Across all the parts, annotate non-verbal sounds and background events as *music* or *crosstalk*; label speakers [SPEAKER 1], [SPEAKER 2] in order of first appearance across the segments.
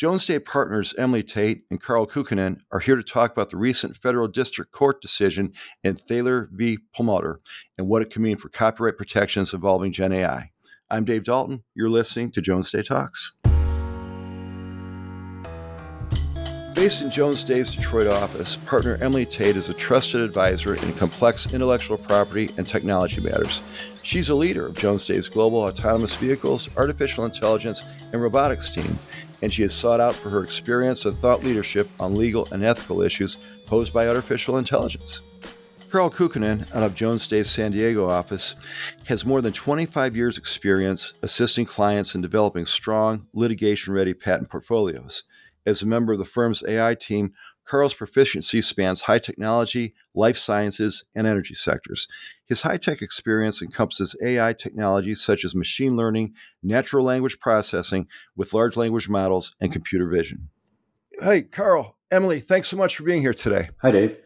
[SPEAKER 1] Jones Day partners Emily Tait and Carl Kukkonen are here to talk about the recent federal district court decision in Thaler v. Perlmutter and what it can mean for copyright protections involving Gen AI. I'm Dave Dalton. You're listening to Jones Day Talks. Based in Jones Day's Detroit office, partner Emily Tait is a trusted advisor in complex intellectual property and technology matters. She's a leader of Jones Day's global autonomous vehicles, artificial intelligence, and robotics team and she is sought out for her experience and thought leadership on legal and ethical issues posed by artificial intelligence. Carl Kukkonen, out of Jones Day's San Diego office, has more than 25 years' experience assisting clients in developing strong, litigation ready patent portfolios. As a member of the firm's AI team, Carl's proficiency spans high technology, life sciences, and energy sectors. His high tech experience encompasses AI technologies such as machine learning, natural language processing with large language models, and computer vision. Hey, Carl, Emily, thanks so much for being here today.
[SPEAKER 2] Hi, Dave.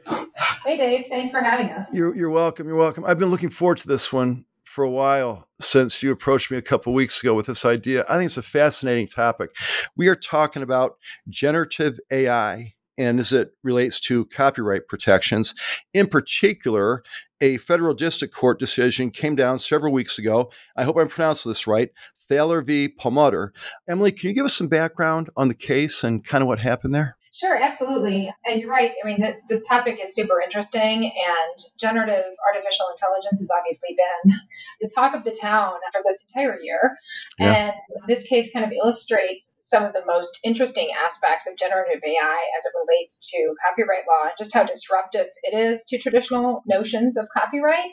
[SPEAKER 3] Hey, Dave. Thanks for having us.
[SPEAKER 1] You're, you're welcome. You're welcome. I've been looking forward to this one for a while since you approached me a couple weeks ago with this idea. I think it's a fascinating topic. We are talking about generative AI and as it relates to copyright protections. In particular, a federal district court decision came down several weeks ago. I hope I'm pronouncing this right. Thaler v. Perlmutter. Emily, can you give us some background on the case and kind of what happened there?
[SPEAKER 3] Sure, absolutely. And you're right. I mean, the, this topic is super interesting, and generative artificial intelligence has obviously been *laughs* the talk of the town for this entire year. Yeah. And this case kind of illustrates some of the most interesting aspects of generative AI as it relates to copyright law and just how disruptive it is to traditional notions of copyright.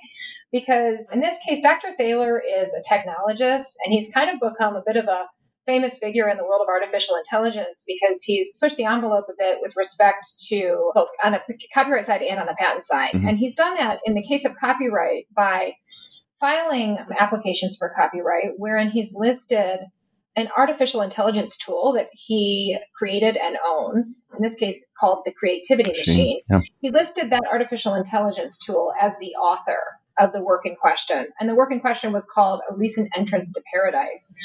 [SPEAKER 3] Because in this case, Dr. Thaler is a technologist, and he's kind of become a bit of a famous figure in the world of artificial intelligence because he's pushed the envelope a bit with respect to both on the copyright side and on the patent side. Mm-hmm. And he's done that in the case of copyright by filing applications for copyright wherein he's listed an artificial intelligence tool that he created and owns, in this case called the Creativity Machine. Yeah. He listed that artificial intelligence tool as the author of the work in question. And the work in question was called A Recent Entrance to Paradise.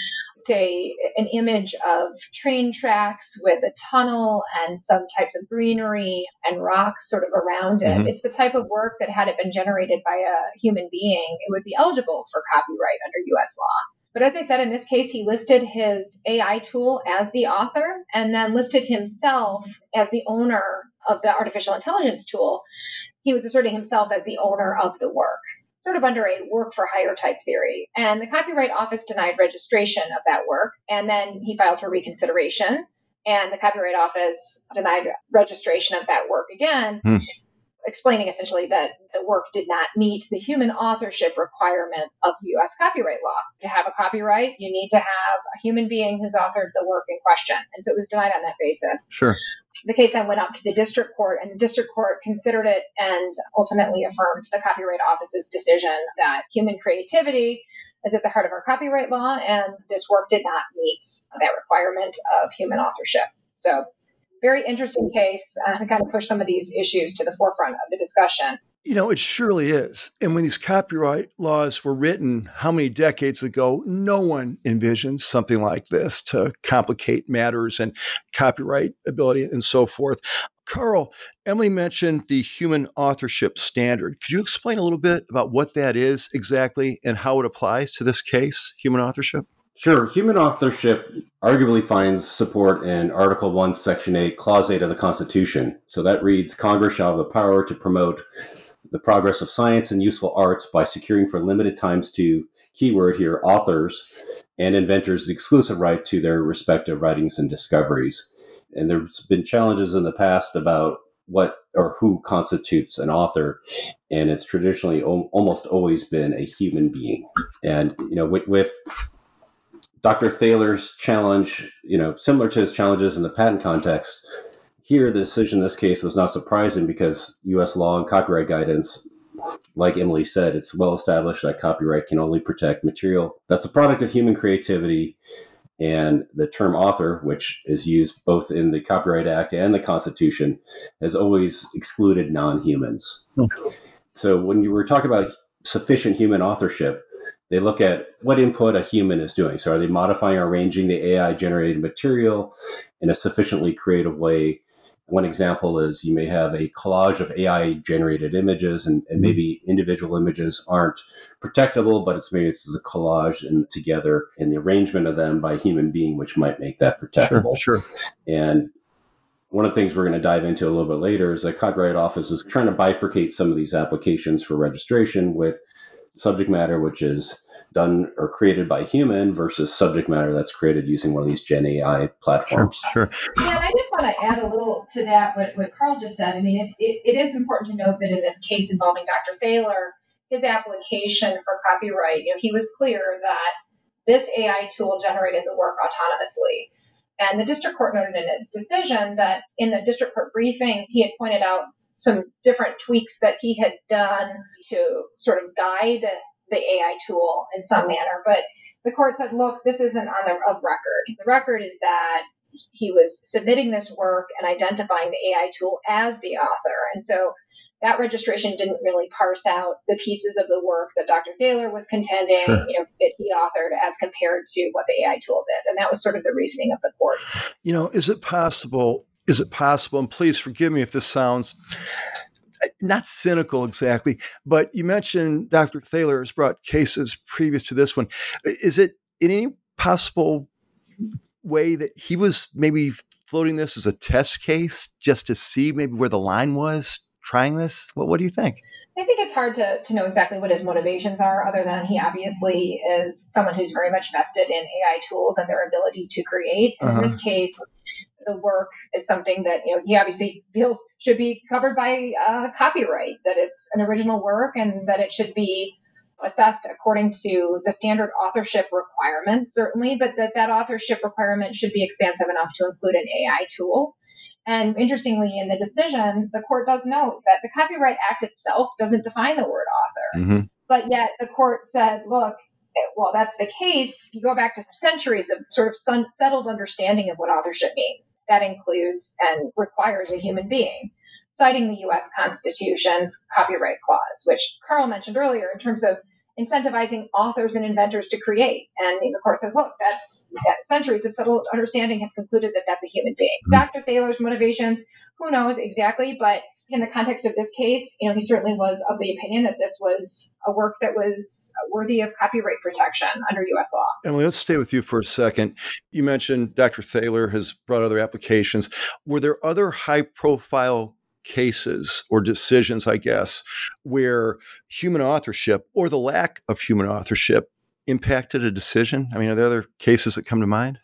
[SPEAKER 3] It's a, an image of train tracks with a tunnel and some types of greenery and rocks sort of around it. Mm-hmm. It's the type of work that, had it been generated by a human being, it would be eligible for copyright under US law. But as I said, in this case, he listed his AI tool as the author and then listed himself as the owner of the artificial intelligence tool. He was asserting himself as the owner of the work sort of under a work for hire type theory. And the Copyright Office denied registration of that work. And then he filed for reconsideration. And the Copyright Office denied registration of that work again. Hmm explaining essentially that the work did not meet the human authorship requirement of US copyright law. To have a copyright, you need to have a human being who's authored the work in question. And so it was denied on that basis.
[SPEAKER 1] Sure.
[SPEAKER 3] The case then went up to the district court, and the district court considered it and ultimately affirmed the Copyright Office's decision that human creativity is at the heart of our copyright law, and this work did not meet that requirement of human authorship. So very interesting case uh, to kind of push some of these issues to the forefront of the discussion.
[SPEAKER 1] You know, it surely is. And when these copyright laws were written, how many decades ago, no one envisioned something like this to complicate matters and copyright ability and so forth. Carl, Emily mentioned the human authorship standard. Could you explain a little bit about what that is exactly and how it applies to this case, human authorship?
[SPEAKER 2] Sure. Human authorship arguably finds support in Article 1, Section 8, Clause 8 of the Constitution. So that reads Congress shall have the power to promote the progress of science and useful arts by securing for limited times to, keyword here, authors and inventors the exclusive right to their respective writings and discoveries. And there's been challenges in the past about what or who constitutes an author and it's traditionally o- almost always been a human being and you know with, with Dr. Thaler's challenge, you know, similar to his challenges in the patent context, here the decision in this case was not surprising because U.S. law and copyright guidance, like Emily said, it's well established that copyright can only protect material that's a product of human creativity. And the term author, which is used both in the Copyright Act and the Constitution, has always excluded non humans. Hmm. So when you were talking about sufficient human authorship, they look at what input a human is doing. So, are they modifying or arranging the AI generated material? in a sufficiently creative way one example is you may have a collage of AI generated images, and, and maybe individual images aren't protectable, but it's maybe it's a collage and together in the arrangement of them by a human being, which might make that protectable.
[SPEAKER 1] Sure, sure.
[SPEAKER 2] And one of the things we're going to dive into a little bit later is that Copyright Office is trying to bifurcate some of these applications for registration with subject matter, which is done or created by human versus subject matter that's created using one of these Gen AI platforms.
[SPEAKER 1] Sure. sure.
[SPEAKER 3] Yeah, and I just want to add a little to that, what, what Carl just said. I mean, it, it, it is important to note that in this case involving Dr. Thaler, his application for copyright, you know, he was clear that this AI tool generated the work autonomously. And the district court noted in its decision that in the district court briefing, he had pointed out some different tweaks that he had done to sort of guide the AI tool in some manner. But the court said, look, this isn't on the of record. The record is that he was submitting this work and identifying the AI tool as the author. And so that registration didn't really parse out the pieces of the work that Dr. Thaler was contending, sure. you know, that he authored as compared to what the AI tool did. And that was sort of the reasoning of the court.
[SPEAKER 1] You know, is it possible? Is it possible? And please forgive me if this sounds not cynical exactly, but you mentioned Dr. Thaler has brought cases previous to this one. Is it in any possible way that he was maybe floating this as a test case just to see maybe where the line was trying this? What, what do you think?
[SPEAKER 3] I think it's hard to, to know exactly what his motivations are, other than he obviously is someone who's very much vested in AI tools and their ability to create. And uh-huh. in this case, the work is something that you know he obviously feels should be covered by uh, copyright, that it's an original work, and that it should be assessed according to the standard authorship requirements, certainly, but that that authorship requirement should be expansive enough to include an AI tool. And interestingly, in the decision, the court does note that the Copyright Act itself doesn't define the word author. Mm-hmm. But yet the court said, look, well, that's the case, you go back to centuries of sort of settled understanding of what authorship means. That includes and requires a human being, citing the U.S. Constitution's copyright clause, which Carl mentioned earlier in terms of incentivizing authors and inventors to create. And the court says, look, that's that centuries of settled understanding have concluded that that's a human being. Mm-hmm. Dr. Thaler's motivations, who knows exactly, but in the context of this case, you know, he certainly was of the opinion that this was a work that was worthy of copyright protection under U.S. law.
[SPEAKER 1] Emily, let's stay with you for a second. You mentioned Dr. Thaler has brought other applications. Were there other high profile cases or decisions, I guess, where human authorship or the lack of human authorship impacted a decision? I mean, are there other cases that come to mind?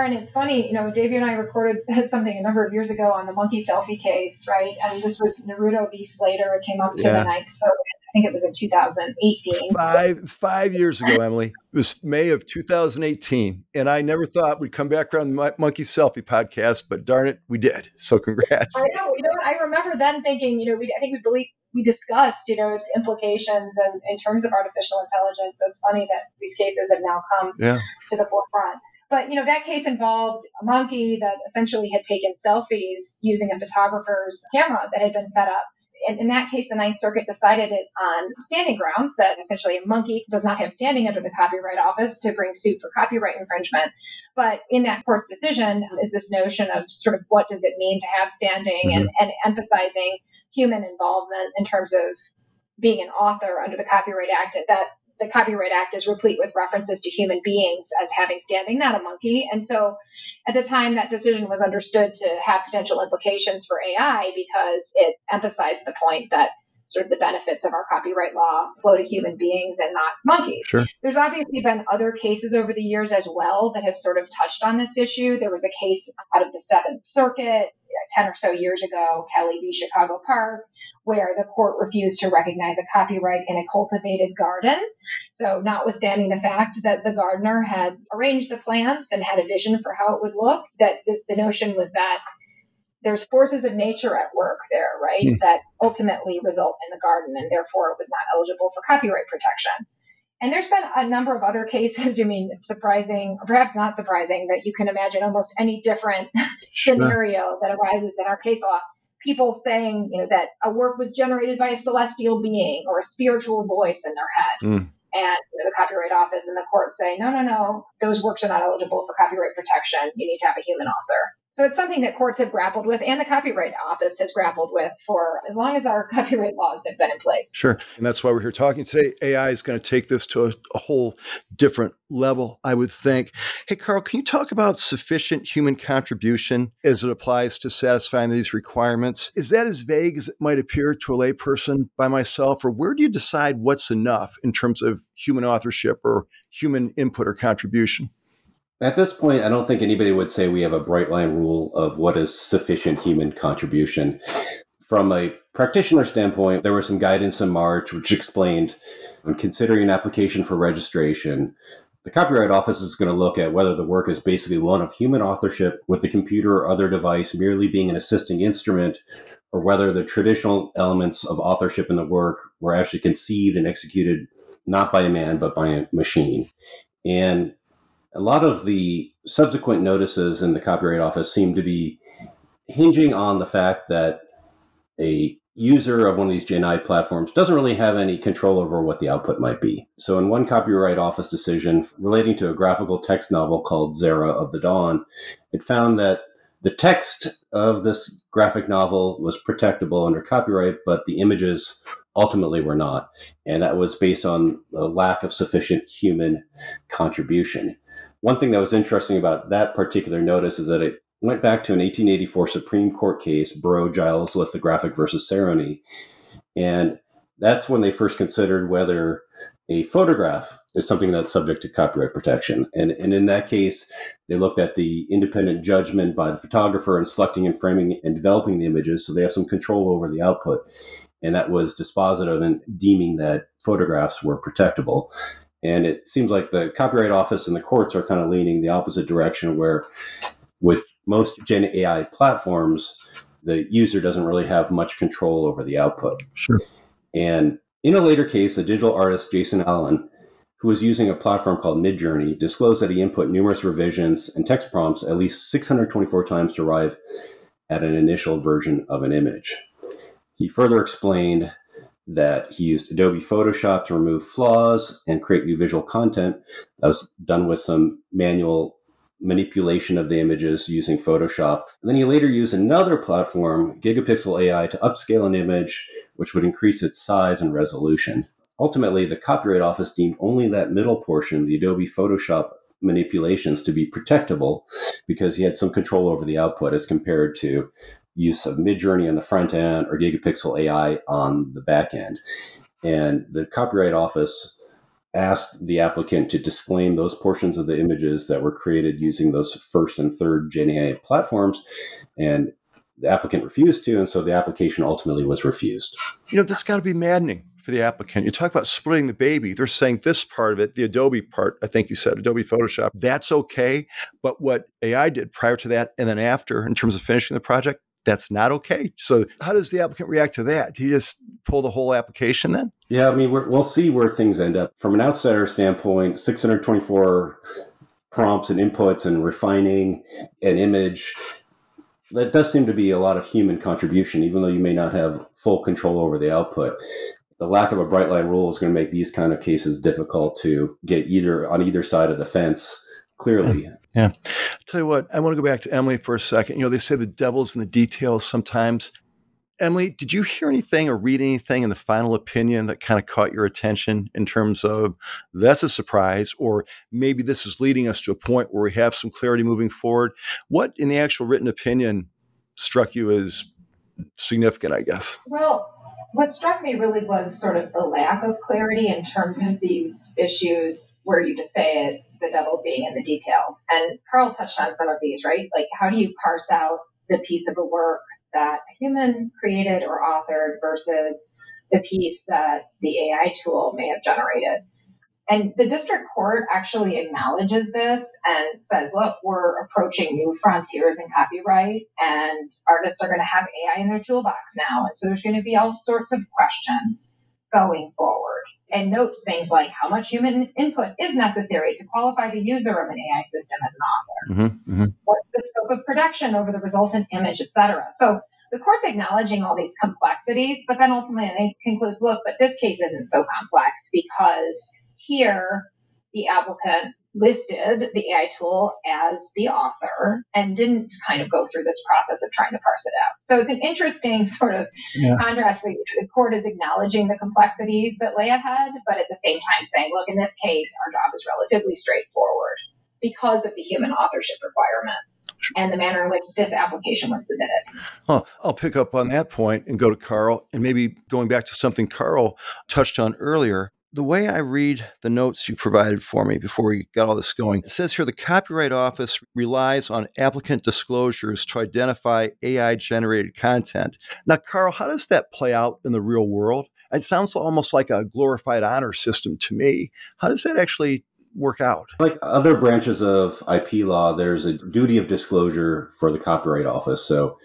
[SPEAKER 3] And it's funny, you know, Davey and I recorded *laughs* something a number of years ago on the monkey selfie case, right? And this was Naruto v. Slater. It came up to yeah. the Ninth Circuit. I think it was in 2018.
[SPEAKER 1] Five five years ago, Emily. It was May of 2018, and I never thought we'd come back around the Monkey Selfie podcast, but darn it, we did. So congrats.
[SPEAKER 3] I know. You know, I remember then thinking, you know, we, I think we believe we discussed, you know, its implications and in terms of artificial intelligence. So it's funny that these cases have now come yeah. to the forefront. But you know that case involved a monkey that essentially had taken selfies using a photographer's camera that had been set up. And in that case, the Ninth Circuit decided it on standing grounds that essentially a monkey does not have standing under the Copyright Office to bring suit for copyright infringement. But in that court's decision is this notion of sort of what does it mean to have standing mm-hmm. and, and emphasizing human involvement in terms of being an author under the Copyright Act that the Copyright Act is replete with references to human beings as having standing, not a monkey. And so at the time, that decision was understood to have potential implications for AI because it emphasized the point that sort of the benefits of our copyright law flow to human beings and not monkeys. Sure. There's obviously been other cases over the years as well that have sort of touched on this issue. There was a case out of the Seventh Circuit 10 or so years ago, Kelley v. Chicago Park, where the court refused to recognize a copyright in a cultivated garden. So, notwithstanding the fact that the gardener had arranged the plants and had a vision for how it would look, that this, the notion was that there's forces of nature at work there, right, mm. that ultimately result in the garden, and therefore it was not eligible for copyright protection. And there's been a number of other *laughs* cases. I mean, it's surprising, or perhaps not surprising, that you can imagine almost any different sure. scenario that arises in our case law. People saying, you know, that a work was generated by a celestial being or a spiritual voice in their head. Mm. and you know, the Copyright Office and the court say, no, no, no, those works are not eligible for copyright protection. You need to have a human author. So it's something that courts have grappled with and the Copyright Office has grappled with for as long as our *laughs* copyright laws have been in place.
[SPEAKER 1] Sure. And that's why we're here talking today. AI is going to take this to a, a whole different level, I would think. Hey, Carl, can you talk about sufficient human contribution as it applies to satisfying these requirements? Is that as vague as it might appear to a layperson by myself, or where do you decide what's enough in terms of human authorship or human input or contribution?
[SPEAKER 2] At this point, I don't think anybody would say we have a bright line rule of what is sufficient human contribution. From a practitioner standpoint, there was some guidance in March which explained when considering an application for registration, the Copyright Office is going to look at whether the work is basically one of human authorship, with the computer or other device merely being an assisting instrument, or whether the traditional elements of authorship in the work were actually conceived and executed not by a man but by a machine. And a lot of the subsequent notices in the Copyright Office seem to be hinging on the fact that a user of one of these GenAI platforms doesn't really have any control over what the output might be. So, in one Copyright Office decision relating to a graphical text novel called Zarya of the Dawn, it found that the text of this graphic novel was protectable under copyright, but the images ultimately were not. And that was based on a lack of sufficient human contribution. One thing that was interesting about that particular notice is that it went back to an 1884 Supreme Court case, Burrow-Giles Lithographic versus Sarony. And that's when they first considered whether a photograph is something that's subject to copyright protection. And, and in that case, they looked at the independent judgment by the photographer in selecting and framing and developing the images, so they have some control over the output. And that was dispositive in deeming that photographs were protectable. And it seems like the Copyright Office and the courts are kind of leaning the opposite direction, where with most Gen AI platforms, the user doesn't really have much control over the output.
[SPEAKER 1] Sure.
[SPEAKER 2] And in a later case, a digital artist, Jason Allen, who was using a platform called Midjourney, disclosed that he input numerous revisions and text prompts at least 624 times to arrive at an initial version of an image. He further explained that he used Adobe Photoshop to remove flaws and create new visual content. That was done with some manual manipulation of the images using Photoshop. And then he later used another platform, Gigapixel AI, to upscale an image, which would increase its size and resolution. Ultimately, the Copyright Office deemed only that middle portion, the Adobe Photoshop manipulations, to be protectable because he had some control over the output as compared to use of Midjourney on the front end or Gigapixel AI on the back end. And the Copyright Office asked the applicant to disclaim those portions of the images that were created using those first and third Gen AI platforms. And the applicant refused to, and so the application ultimately was refused.
[SPEAKER 1] You know, this got to be maddening for the applicant. You talk about splitting the baby. They're saying this part of it, the Adobe part, I think you said, Adobe Photoshop, that's okay. But what AI did prior to that and then after, in terms of finishing the project, that's not okay. So, how does the applicant react to that? Do you just pull the whole application then?
[SPEAKER 2] Yeah, I mean, we will see where things end up. From an outsider standpoint, 624 prompts and inputs and refining an image, that does seem to be a lot of human contribution, even though you may not have full control over the output. The lack of a bright line rule is going to make these kind of cases difficult to get either on either side of the fence clearly.
[SPEAKER 1] Yeah. I'll tell you what, I want to go back to Emily for a second. You know, they say the devil's in the details sometimes. Emily, did you hear anything or read anything in the final opinion that kind of caught your attention in terms of that's a surprise, or maybe this is leading us to a point where we have some clarity moving forward? What in the actual written opinion struck you as significant, I guess?
[SPEAKER 3] Well, what struck me really was sort of the lack of clarity in terms of these issues where you just say it, the devil being in the details. And Carl touched on some of these, right? Like, how do you parse out the piece of a work that a human created or authored versus the piece that the AI tool may have generated? And the district court actually acknowledges this and says, look, we're approaching new frontiers in copyright, and artists are going to have AI in their toolbox now. And so there's going to be all sorts of questions going forward. And notes things like how much human input is necessary to qualify the user of an AI system as an author. Mm-hmm, mm-hmm. What's the scope of production over the resultant image, etc. So the court's acknowledging all these complexities, but then ultimately concludes, look, but this case isn't so complex because Here, the applicant listed the AI tool as the author and didn't kind of go through this process of trying to parse it out. So it's an interesting *laughs* sort of yeah. contrast. The, the court is acknowledging the complexities that lay ahead, but at the same time saying, look, in this case, our job is relatively straightforward because of the human authorship requirement and the manner in which this application was submitted.
[SPEAKER 1] I'll pick up on that point and go to Carl, and maybe going back to something Carl touched on earlier. The way I read the notes you provided for me before we got all this going, it says here the Copyright Office relies on applicant disclosures to identify AI generated content. Now, Carl, how does that play out in the real world? It sounds almost like a glorified honor system to me. How does that actually work out?
[SPEAKER 2] Like other branches of IP law, there's a duty of disclosure for the Copyright Office. So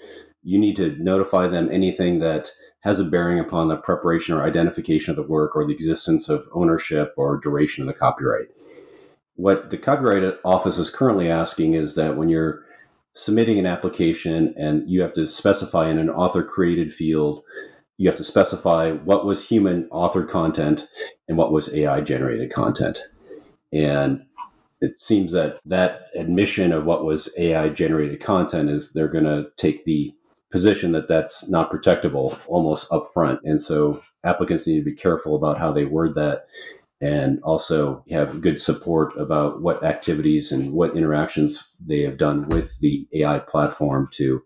[SPEAKER 2] you need to notify them anything that has a bearing upon the preparation or identification of the work or the existence of ownership or duration of the copyright. What the Copyright Office is currently asking is that when you're submitting an application and you have to specify in an author created field, you have to specify what was human authored content and what was AI generated content. And it seems that that admission of what was AI generated content is they're going to take the position that that's not protectable almost upfront. And so applicants need to be careful about how they word that and also have good support about what activities and what interactions they have done with the AI platform to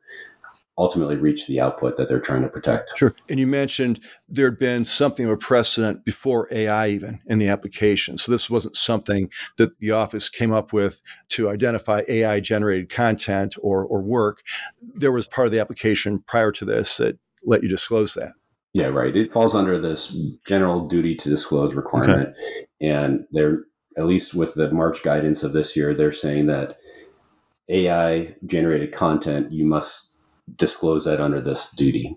[SPEAKER 2] ultimately reach the output that they're trying to protect.
[SPEAKER 1] Sure. And you mentioned there had been something of a precedent before AI even in the application. So this wasn't something that the office came up with to identify AI generated content or, or work. There was part of the application prior to this that let you disclose that.
[SPEAKER 2] Yeah, right. It falls under this general duty to disclose requirement. Okay. And they're, at least with the March guidance of this year, they're saying that AI generated content, you must disclose that under this duty.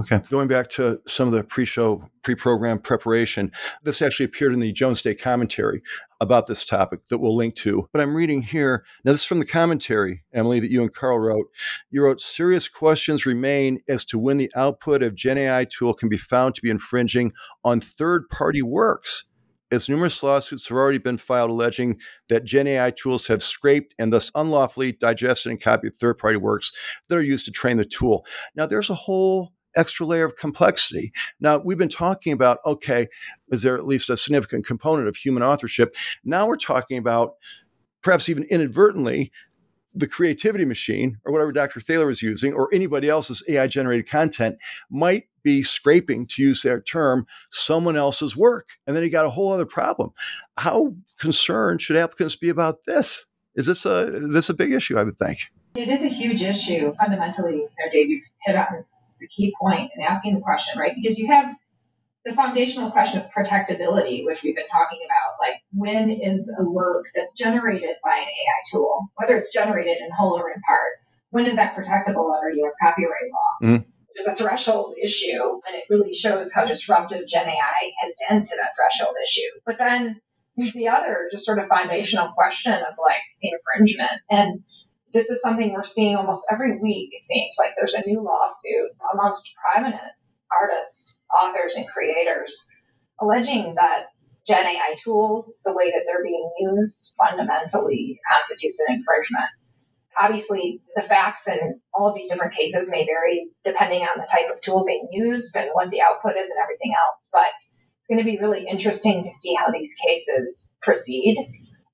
[SPEAKER 1] Okay. Going back to some of the pre show, pre program preparation, this actually appeared in the Jones Day commentary about this topic that we'll link to. But I'm reading here. Now, this is from the commentary, Emily, that you and Carl wrote. You wrote serious questions remain as to when the output of Gen AI tool can be found to be infringing on third party works as numerous lawsuits have already been filed alleging that Gen AI tools have scraped and thus unlawfully digested and copied third party works that are used to train the tool. Now, there's a whole extra layer of complexity. Now, we've been talking about okay, is there at least a significant component of human authorship? Now we're talking about perhaps even inadvertently the creativity machine or whatever Dr. Thaler is using or anybody else's AI generated content might be scraping, to use their term, someone else's work. And then you got a whole other problem. How concerned should applicants be about this? Is this a this a big issue? I would think
[SPEAKER 3] it is a huge issue. Fundamentally, you know, Dave, you've hit on the key point in asking the question, right? Because you have the foundational question of protectability, which we've been talking about, like when is a work that's generated by an AI tool, whether it's generated in whole or in part, when is that protectable under U.S. copyright law? Mm-hmm. There's a threshold issue, and it really shows how disruptive Gen AI has been to that threshold issue. But then there's the other just sort of foundational question of like infringement. And this is something we're seeing almost every week, it seems like there's a new lawsuit amongst prominent artists, authors, and creators, alleging that Gen AI tools, the way that they're being used, fundamentally constitutes an infringement. Obviously, the facts in all of these different cases may vary depending on the type of tool being used and what the output is and everything else. But it's going to be really interesting to see how these cases proceed,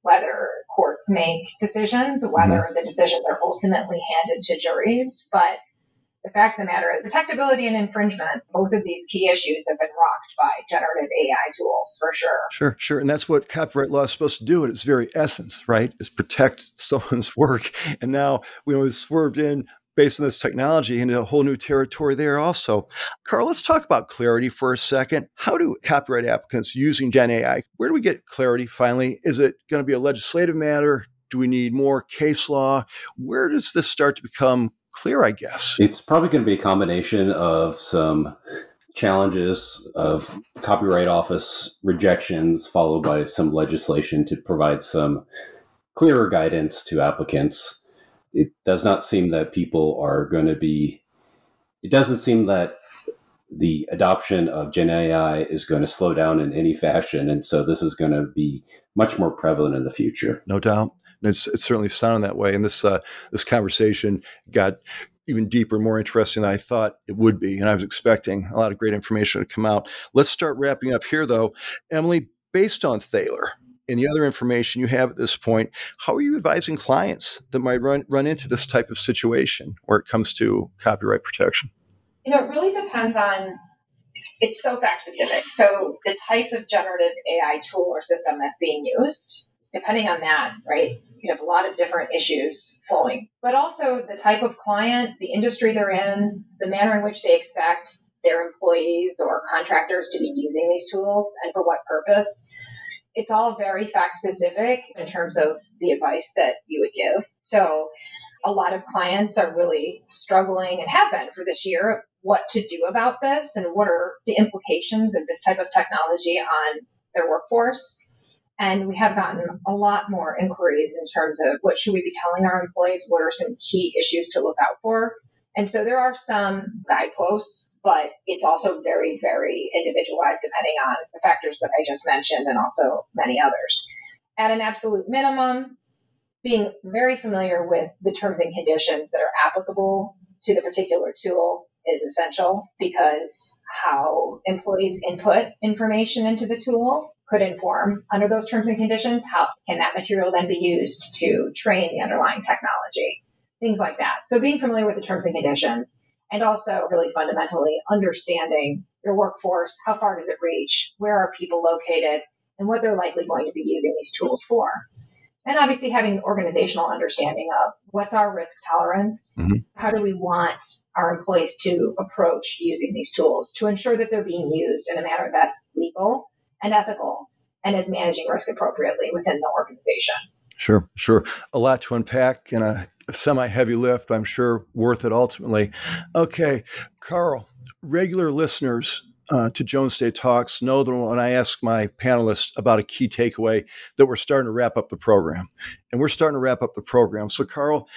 [SPEAKER 3] whether courts make decisions, whether mm-hmm. the decisions are ultimately handed to juries. But the fact of the matter is, protectability and infringement, both of these key issues have been rocked by generative AI tools for sure.
[SPEAKER 1] Sure, sure. And that's what copyright law is supposed to do at its very essence, right? Is protect *laughs* someone's work. And now we know, swerved in based on this technology into a whole new territory there also. Carl, let's talk about clarity for a second. How do copyright applicants using Gen AI, where do we get clarity finally? Is it going to be a legislative matter? Do we need more case law? Where does this start to become clear, I guess.
[SPEAKER 2] It's probably going to be a combination of some challenges of copyright office rejections followed by some legislation to provide some clearer guidance to applicants it does not seem that people are going to be it doesn't seem that the adoption of Gen AI is going to slow down in any fashion. And so this is going to be much more prevalent in the future.
[SPEAKER 1] No doubt. It's, it's certainly sounding that way. And this uh, this conversation got even deeper, more interesting than I thought it would be. And I was expecting a lot of great information to come out. Let's start wrapping up here, though. Emily, based on Thaler and the other information you have at this point, how are you advising clients that might run, run into this type of situation where it comes to copyright protection?
[SPEAKER 3] You know, it really depends on it's so fact specific. So the type of generative AI tool or system that's being used, depending on that, right? You have a lot of different issues flowing, but also the type of client, the industry they're in, the manner in which they expect their employees or contractors to be using these tools and for what purpose. It's all very fact specific in terms of the advice that you would give. So a lot of clients are really struggling and have been for this year what to do about this and what are the implications of this type of technology on their workforce. And we have gotten a lot more inquiries in terms of what should we be telling our employees? What are some key issues to look out for? And so there are some guideposts, but it's also very, very individualized depending on the factors that I just mentioned and also many others. At an absolute minimum, being very familiar with the terms and conditions that are applicable to the particular tool is essential because how employees input information into the tool could inform under those terms and conditions how can that material then be used to train the underlying technology things like that. So being familiar with the terms and conditions and also really fundamentally understanding your workforce how far does it reach where are people located and what they're likely going to be using these tools for and obviously having an organizational understanding of what's our risk tolerance? Mm-hmm. how do we want our employees to approach using these tools to ensure that they're being used in a manner that's legal and ethical and is managing risk appropriately within the organization?
[SPEAKER 1] Sure sure. A lot to unpack and a semi heavy lift but i'm sure worth it ultimately. Okay carl regular listeners uh, to Jones Day Talks know that when I ask my panelists about a key takeaway, that we're starting to wrap up the program. And we're starting to wrap up the program. So, Carl,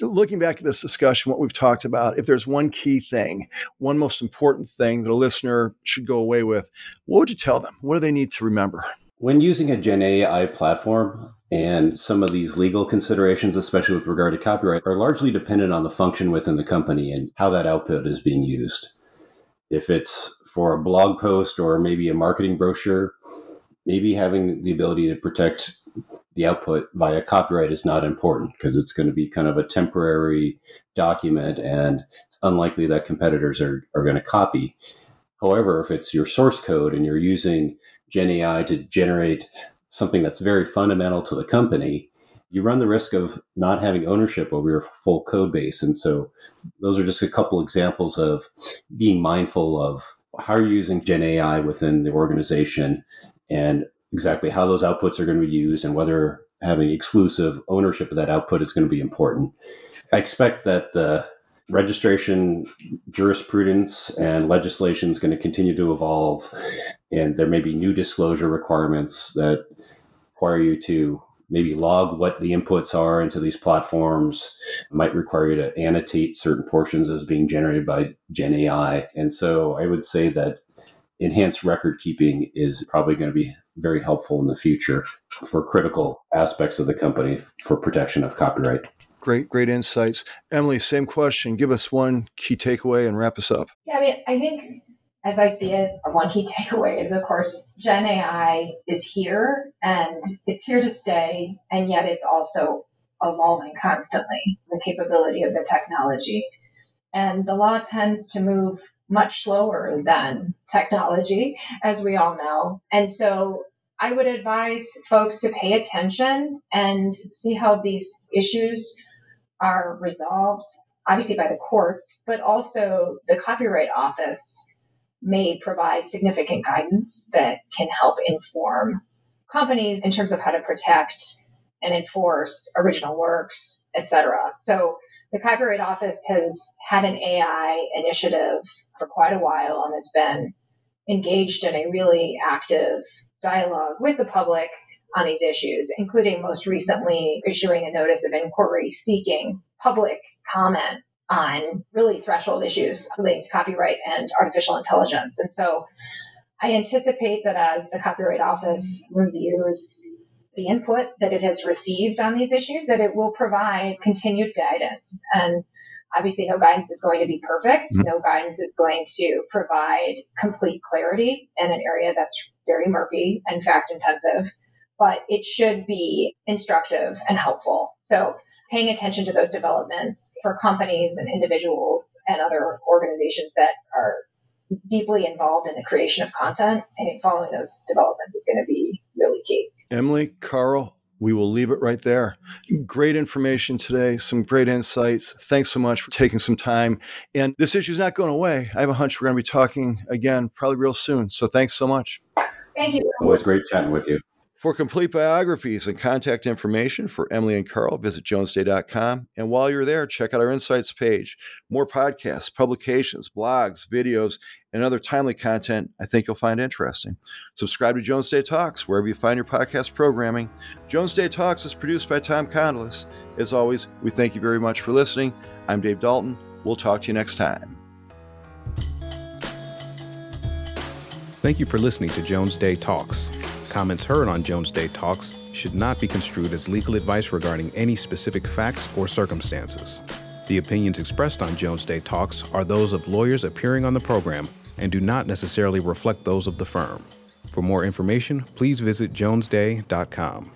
[SPEAKER 1] looking back at this discussion, what we've talked about, if there's one key thing, one most important thing that a listener should go away with, what would you tell them? What do they need to remember?
[SPEAKER 2] When using a Gen AI platform, and some of these legal considerations, especially with regard to copyright, are largely dependent on the function within the company and how that output is being used. If it's for a blog post or maybe a marketing brochure, maybe having the ability to protect the output via copyright is not important because it's going to be kind of a temporary document and it's unlikely that competitors are, are going to copy. However, if it's your source code and you're using Gen AI to generate something that's very fundamental to the company, you run the risk of not having ownership over your full code base. And so those are just a couple examples of being mindful of how are you're using Gen AI within the organization and exactly how those outputs are going to be used and whether having exclusive ownership of that output is going to be important. I expect that the registration jurisprudence and legislation is going to continue to evolve, and there may be new disclosure requirements that require you to maybe log what the inputs are into these platforms. It might require you to annotate certain portions as being generated by gen ai and so i would say that enhanced record keeping is probably going to be very helpful in the future for critical aspects of the company for protection of copyright.
[SPEAKER 1] Great great insights. Emily same question. Give us one key takeaway and wrap us up.
[SPEAKER 3] Yeah i mean i think as I see it, one key *laughs* takeaway is, of course, Gen AI is here and it's here to stay, and yet it's also evolving constantly, the capability of the technology. And the law tends to move much slower than technology, as we all know. And so I would advise folks to pay attention and see how these issues are resolved, obviously by the courts, but also the Copyright Office may provide significant guidance that can help inform companies in terms of how to protect and enforce original works, etc. So the Copyright Office has had an AI initiative for quite a while and has been engaged in a really active dialogue with the public on these issues, including most recently issuing a notice of inquiry seeking public comment on really threshold issues relating to copyright and artificial intelligence. And so I anticipate that as the Copyright Office reviews the input that it has received on these issues, that it will provide continued guidance. And obviously, no guidance is going to be perfect. Mm-hmm. No guidance is going to provide complete clarity in an area that's very murky and fact intensive, but it should be instructive and helpful. So, paying attention to those developments for companies and individuals and other organizations that are deeply involved in the creation of content, I think following those developments is going to be really key.
[SPEAKER 1] Emily, Carl, we will leave it right there. Great information today, some great insights. Thanks so much for taking some time. And this issue is not going away. I have a hunch we're going to be talking again probably real soon. So thanks so much.
[SPEAKER 3] Thank you.
[SPEAKER 2] Always great chatting with you.
[SPEAKER 1] For complete biographies and contact information for Emily and Carl, visit jonesday.com. And while you're there, check out our insights page. More podcasts, publications, blogs, videos, and other timely content I think you'll find interesting. Subscribe to Jones Day Talks wherever you find your podcast programming. Jones Day Talks is produced by Tom Condolis. As always, we thank you very much for listening. I'm Dave Dalton. We'll talk to you next time.
[SPEAKER 4] Thank you for listening to Jones Day Talks. Comments heard on Jones Day Talks should not be construed as legal advice regarding any specific facts or circumstances. The opinions expressed on Jones Day Talks are those of lawyers appearing on the program and do not necessarily reflect those of the firm. For more information, please visit jonesday.com.